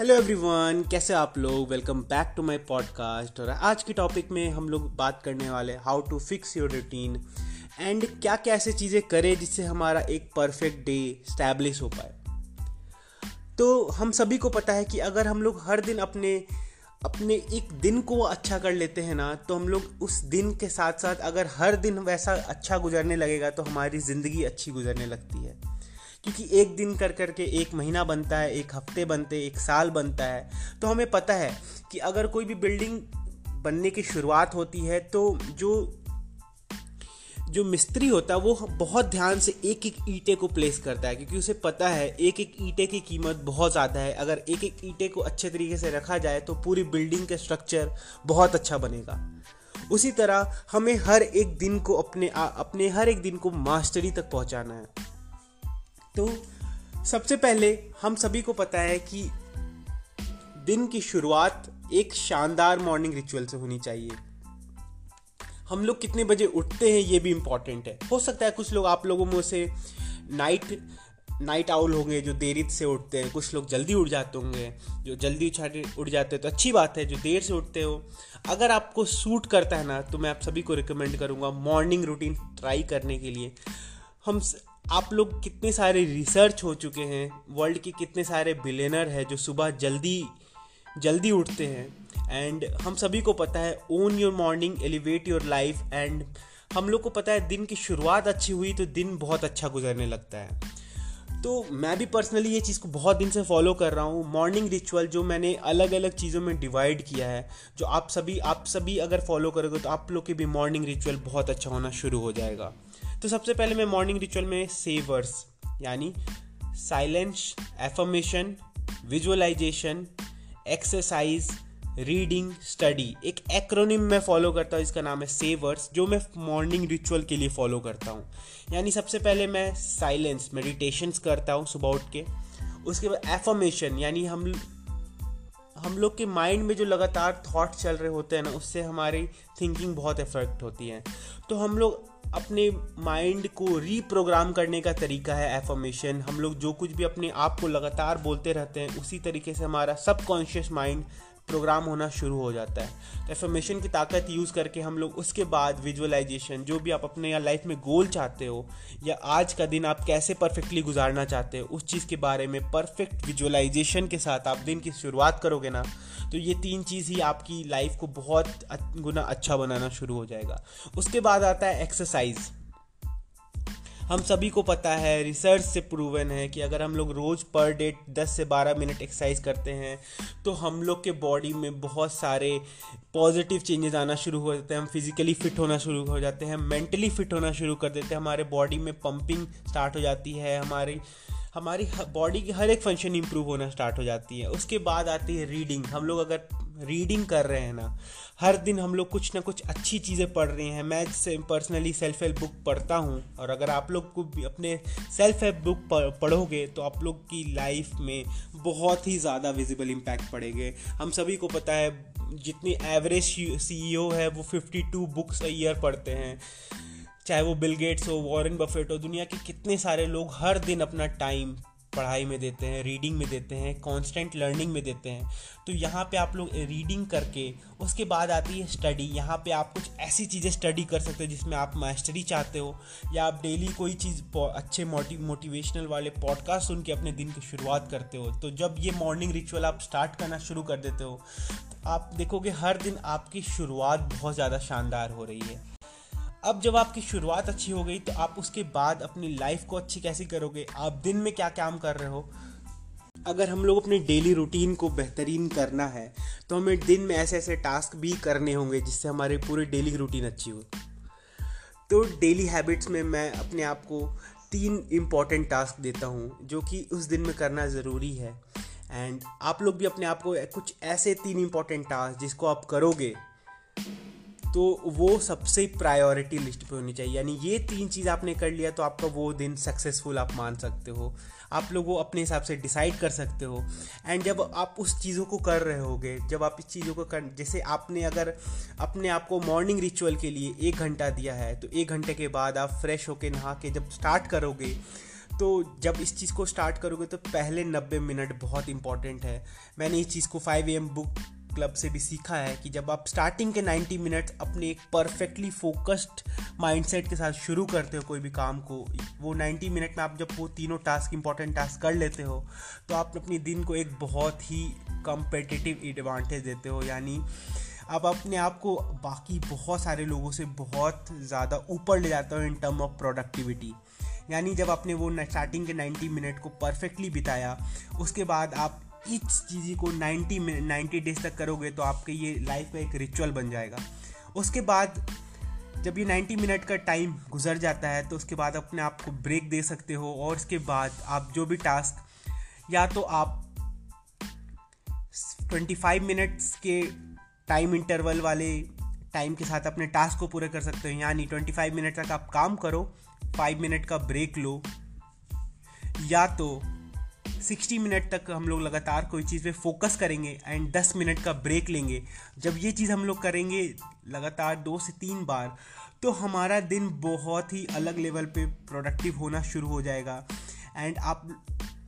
Hello everyone कैसे आप लोग? Welcome back to my podcast और आज के टॉपिक में हम लोग बात करने वाले how to fix your routine and क्या क्या ऐसे चीज़ें करें जिससे हमारा एक परफेक्ट डे स्टैब्लिश हो पाए। तो हम सभी को पता है कि अगर हम लोग हर दिन अपने अपने एक दिन को अच्छा कर लेते हैं ना तो हम लोग उस दिन के साथ साथ अगर हर दिन वैसा अच्छा गुजरने लगेगा तो हमारी ज़िंदगी अच्छी गुजरने लगती है। क्योंकि एक दिन कर कर के एक महीना बनता है, एक हफ़्ते बनते एक साल बनता है। तो हमें पता है कि अगर कोई भी बिल्डिंग बनने की शुरुआत होती है तो जो जो मिस्त्री होता है, वो बहुत ध्यान से एक एक ईंटे को प्लेस करता है, क्योंकि उसे पता है एक एक ईंटे की कीमत बहुत ज़्यादा है। अगर एक एक ईंटे को अच्छे तरीके से रखा जाए तो पूरी बिल्डिंग का स्ट्रक्चर बहुत अच्छा बनेगा। उसी तरह हमें हर एक दिन को अपने अपने हर एक दिन को मास्टरी तक पहुंचाना है। तो सबसे पहले हम सभी को पता है कि दिन की शुरुआत एक शानदार मॉर्निंग रिचुअल से होनी चाहिए। हम लोग कितने बजे उठते हैं, ये भी इंपॉर्टेंट है। हो सकता है कुछ लोग आप लोगों में से नाइट नाइट आउल होंगे जो देरी से उठते हैं। कुछ लोग जल्दी उठ जाते होंगे, जो जल्दी उठ जाते हैं। तो अच्छी बात है, जो देर से उठते हो। अगर आपको सूट करता है ना तो मैं आप सभी को रिकमेंड करूँगा मॉर्निंग रूटीन ट्राई करने के लिए। हम आप लोग कितने सारे रिसर्च हो चुके हैं वर्ल्ड के कितने सारे बिलेनर हैं जो सुबह जल्दी जल्दी उठते हैं। एंड हम सभी को पता है own your morning elevate your life and हम लोग को पता है, दिन की शुरुआत अच्छी हुई तो दिन बहुत अच्छा गुजरने लगता है। तो मैं भी पर्सनली ये चीज़ को बहुत दिन से फॉलो कर रहा हूँ। मॉर्निंग रिचुअल जो मैंने अलग अलग चीज़ों में डिवाइड किया है, जो आप सभी आप सभी अगर फॉलो करोगे तो आप लोग के भी मॉर्निंग रिचुअल बहुत अच्छा होना शुरू हो जाएगा। तो सबसे पहले मैं मॉर्निंग रिचुअल में सेवर्स यानी silence affirmation visualisation exercise reading study एक एक्रोनिम मैं फॉलो करता हूँ, इसका नाम है सेवर्स जो मैं मॉर्निंग रिचुअल के लिए फॉलो करता हूँ। यानी सबसे पहले मैं साइलेंस मेडिटेशन करता हूँ सुबह उठ के। उसके बाद एफर्मेशन यानी हम हम लोग के माइंड में जो लगातार थॉट चल रहे होते हैं ना, उससे हमारी थिंकिंग बहुत इफ़ेक्ट होती है। तो हम लोग अपने माइंड को रीप्रोग्राम करने का तरीका है एफॉर्मेशन हम लोग जो कुछ भी अपने आप को लगातार बोलते रहते हैं, उसी तरीके से हमारा सबकॉन्शियस माइंड प्रोग्राम होना शुरू हो जाता है। तो एफर्मेशन की ताकत यूज़ करके हम लोग उसके बाद विजुअलाइजेशन जो भी आप अपने या लाइफ में गोल चाहते हो, या आज का दिन आप कैसे परफेक्टली गुजारना चाहते हो, उस चीज़ के बारे में परफेक्ट विजुअलाइजेशन के साथ आप दिन की शुरुआत करोगे ना तो ये तीन चीज़ ही आपकी लाइफ को बहुत गुना अच्छा बनाना शुरू हो जाएगा। उसके बाद आता है एक्सरसाइज हम सभी को पता है रिसर्च से प्रूवन है कि अगर हम लोग रोज़ पर डे 10 से 12 मिनट एक्सरसाइज करते हैं तो हम लोग के बॉडी में बहुत सारे पॉजिटिव चेंजेस आना शुरू हो जाते हैं। हम फिजिकली फिट होना शुरू हो जाते हैं मेंटली फिट होना शुरू कर देते हैं। हमारे बॉडी में पंपिंग स्टार्ट हो जाती है, हमारी हमारी बॉडी की हर एक फ़ंक्शन इम्प्रूव होना स्टार्ट हो जाती है। उसके बाद आती है रीडिंग हम लोग अगर रीडिंग कर रहे हैं ना, हर दिन हम लोग कुछ ना कुछ अच्छी चीज़ें पढ़ रहे हैं। मैं पर्सनली सेल्फ हेल्प बुक पढ़ता हूँ और अगर आप लोग को भी अपने सेल्फ हेल्प बुक पढ़ोगे तो आप लोग की लाइफ में बहुत ही ज़्यादा विजिबल इम्पैक्ट पड़ेंगे। हम सभी को पता है, जितनी एवरेज सीईओ है, वो 52 बुक्स अ ईयर पढ़ते हैं। चाहे वो बिल गेट्स हो वॉरेन बफेट हो, दुनिया के कितने सारे लोग हर दिन अपना टाइम पढ़ाई में देते हैं रीडिंग में देते हैं कॉन्स्टेंट लर्निंग में देते हैं। तो यहाँ पे आप लोग रीडिंग करके, उसके बाद आती है स्टडी यहाँ पे आप कुछ ऐसी चीज़ें स्टडी कर सकते हो जिसमें आप मास्टरी चाहते हो, या आप डेली कोई चीज़ अच्छे मोटिव मोटिवेशनल वाले पॉडकास्ट सुन के अपने दिन की शुरुआत करते हो। तो जब ये मॉर्निंग रिचुअल आप स्टार्ट करना शुरू कर देते हो तो आप देखोगे हर दिन आपकी शुरुआत बहुत ज़्यादा शानदार हो रही है। अब जब आपकी शुरुआत अच्छी हो गई तो आप उसके बाद अपनी लाइफ को अच्छी कैसे करोगे? आप दिन में क्या काम कर रहे हो? अगर हम लोग अपनी डेली रूटीन को बेहतरीन करना है तो हमें दिन में ऐसे ऐसे टास्क भी करने होंगे जिससे हमारी पूरी डेली रूटीन अच्छी हो। तो डेली हैबिट्स में मैं अपने आप को तीन इंपॉर्टेंट टास्क देता हूँ, जो कि उस दिन में करना ज़रूरी है। एंड आप लोग भी अपने आप को कुछ ऐसे तीन इंपॉर्टेंट टास्क जिसको आप करोगे तो वो सबसे प्रायोरिटी लिस्ट पे होनी चाहिए। यानी ये तीन चीज़ आपने कर लिया तो आपका वो दिन सक्सेसफुल आप मान सकते हो। आप लोग वो अपने हिसाब से डिसाइड कर सकते हो। एंड जब आप उस चीज़ों को कर रहे होगे, जब आप इस चीज़ों को कर, जैसे आपने अगर अपने आप को मॉर्निंग रिचुअल के लिए एक घंटा दिया है तो एक घंटे के बाद आप फ्रेश होके नहा के जब स्टार्ट करोगे तो जब इस चीज़ को स्टार्ट करोगे तो पहले नब्बे मिनट बहुत इंपॉर्टेंट है। मैंने इस चीज़ को फाइव एम बुक क्लब से भी सीखा है कि जब आप स्टार्टिंग के 90 मिनट अपने एक परफेक्टली फोकस्ड माइंडसेट के साथ शुरू करते हो कोई भी काम को, वो 90 मिनट में आप जब वो तीनों टास्क इंपॉर्टेंट टास्क कर लेते हो तो आप अपने दिन को एक बहुत ही कंपेटिटिव एडवांटेज देते हो। यानी आप अपने आप को बाकी बहुत सारे लोगों से बहुत ज़्यादा ऊपर ले जाते हो इन टर्म ऑफ़ प्रोडक्टिविटी यानी जब आपने वो स्टार्टिंग के 90 मिनट को परफेक्टली बिताया, उसके बाद आप इस चीज़ को 90 मिनट 90 डेज़ तक करोगे तो आपके ये लाइफ का एक रिचुअल बन जाएगा। उसके बाद जब ये 90 मिनट का टाइम गुजर जाता है तो उसके बाद अपने आप को ब्रेक दे सकते हो और उसके बाद आप जो भी टास्क, या तो आप 25 मिनट्स के टाइम इंटरवल वाले टाइम के साथ अपने टास्क को पूरा कर सकते हो। यानी 25 मिनट तक आप काम करो 5 मिनट का ब्रेक लो, या तो 60 मिनट तक हम लोग लगातार कोई चीज़ पे फोकस करेंगे एंड 10 मिनट का ब्रेक लेंगे। जब ये चीज़ हम लोग करेंगे लगातार दो से तीन बार तो हमारा दिन बहुत ही अलग लेवल पे प्रोडक्टिव होना शुरू हो जाएगा। एंड आप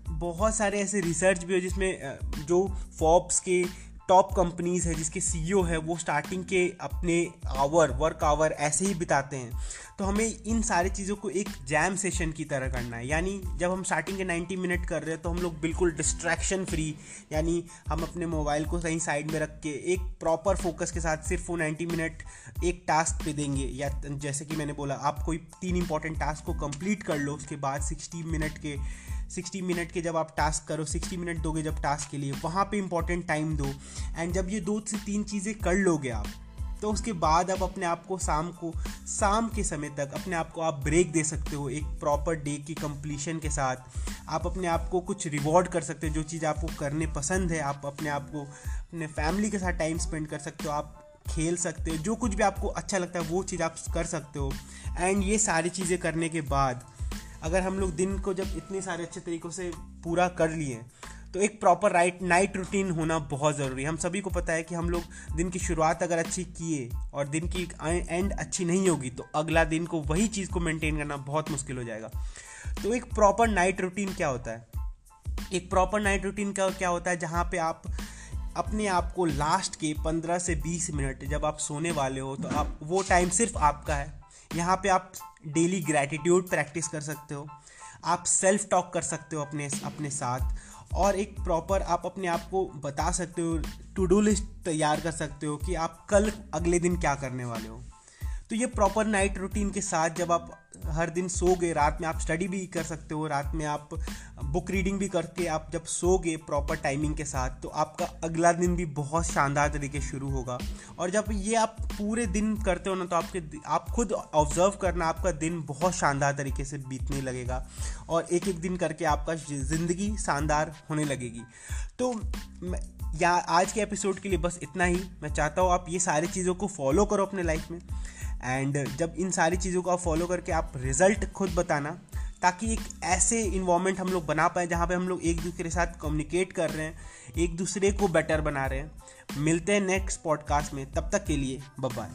बहुत सारे ऐसे रिसर्च भी हो जिसमें जो फॉब्स के टॉप कंपनीज़ है, जिसके सीईओ है, वो स्टार्टिंग के अपने आवर वर्क आवर ऐसे ही बिताते हैं। तो हमें इन सारी चीज़ों को एक जैम सेशन की तरह करना है। यानी जब हम स्टार्टिंग के 90 मिनट कर रहे हैं तो हम लोग बिल्कुल डिस्ट्रैक्शन फ्री यानी हम अपने मोबाइल को कहीं साइड में रख के एक प्रॉपर फोकस के साथ सिर्फ़ वो 90 मिनट एक टास्क पे देंगे। या जैसे कि मैंने बोला, आप कोई तीन इंपॉर्टेंट टास्क को कंप्लीट कर लो, उसके बाद सिक्सटी मिनट के सिक्सटी मिनट के जब आप टास्क करो सिक्सटी मिनट दोगे जब टास्क के लिए, वहाँ पे इंपॉर्टेंट टाइम दो। एंड जब ये दो से तीन चीज़ें कर लोगे आप तो उसके बाद आप अपने आप को शाम को, शाम के समय तक अपने आप को आप ब्रेक दे सकते हो एक प्रॉपर डे की कंप्लीशन के साथ। आप अपने आप को कुछ रिवॉर्ड कर सकते हो, जो चीज़ आपको करने पसंद है, आप अपने आप को अपने फैमिली के साथ टाइम स्पेंड कर सकते हो, आप खेल सकते हो, जो कुछ भी आपको अच्छा लगता है, वो चीज़ आप कर सकते हो। एंड ये सारी चीज़ें करने के बाद, अगर हम लोग दिन को जब इतने सारे अच्छे तरीक़ों से पूरा कर लिए तो एक प्रॉपर राइट नाइट रूटीन होना बहुत ज़रूरी है। हम सभी को पता है कि हम लोग दिन की शुरुआत अगर अच्छी किए और दिन की एंड अच्छी नहीं होगी तो अगला दिन को वही चीज़ को मेंटेन करना बहुत मुश्किल हो जाएगा। तो एक प्रॉपर नाइट रूटीन क्या होता है? एक प्रॉपर नाइट रूटीन का क्या होता है? जहाँ पे आप अपने आप को लास्ट के 15 से 20 मिनट जब आप सोने वाले हो तो आप, वो टाइम सिर्फ़ आपका है। यहाँ पे आप डेली ग्रैटिट्यूड प्रैक्टिस कर सकते हो। आप सेल्फ टॉक कर सकते हो अपने अपने साथ। और एक प्रॉपर आप अपने आप को बता सकते हो टू डू लिस्ट तैयार कर सकते हो कि आप कल अगले दिन क्या करने वाले हो। तो ये प्रॉपर नाइट रूटीन के साथ जब आप हर दिन सोगे, रात में आप स्टडी भी कर सकते हो, रात में आप बुक रीडिंग भी करके आप जब सोगे प्रॉपर टाइमिंग के साथ तो आपका अगला दिन भी बहुत शानदार तरीके शुरू होगा। और जब ये आप पूरे दिन करते हो ना तो आपके आप खुद ऑब्ज़र्व करना आपका दिन बहुत शानदार तरीके से बीतने लगेगा और एक एक दिन करके आपका ज़िंदगी शानदार होने लगेगी। तो या आज के एपिसोड के लिए बस इतना ही। मैं चाहता हूँ आप ये सारी चीज़ों को फॉलो करो अपने लाइफ में। एंड जब इन सारी चीज़ों को आप फॉलो करके आप रिज़ल्ट खुद बताना, ताकि एक ऐसे इन्वामेंट हम लोग बना पाए जहाँ पे हम लोग एक दूसरे के साथ कम्युनिकेट कर रहे हैं, एक दूसरे को बेटर बना रहे हैं। मिलते हैं नेक्स्ट पॉडकास्ट में, तब तक के लिए बाय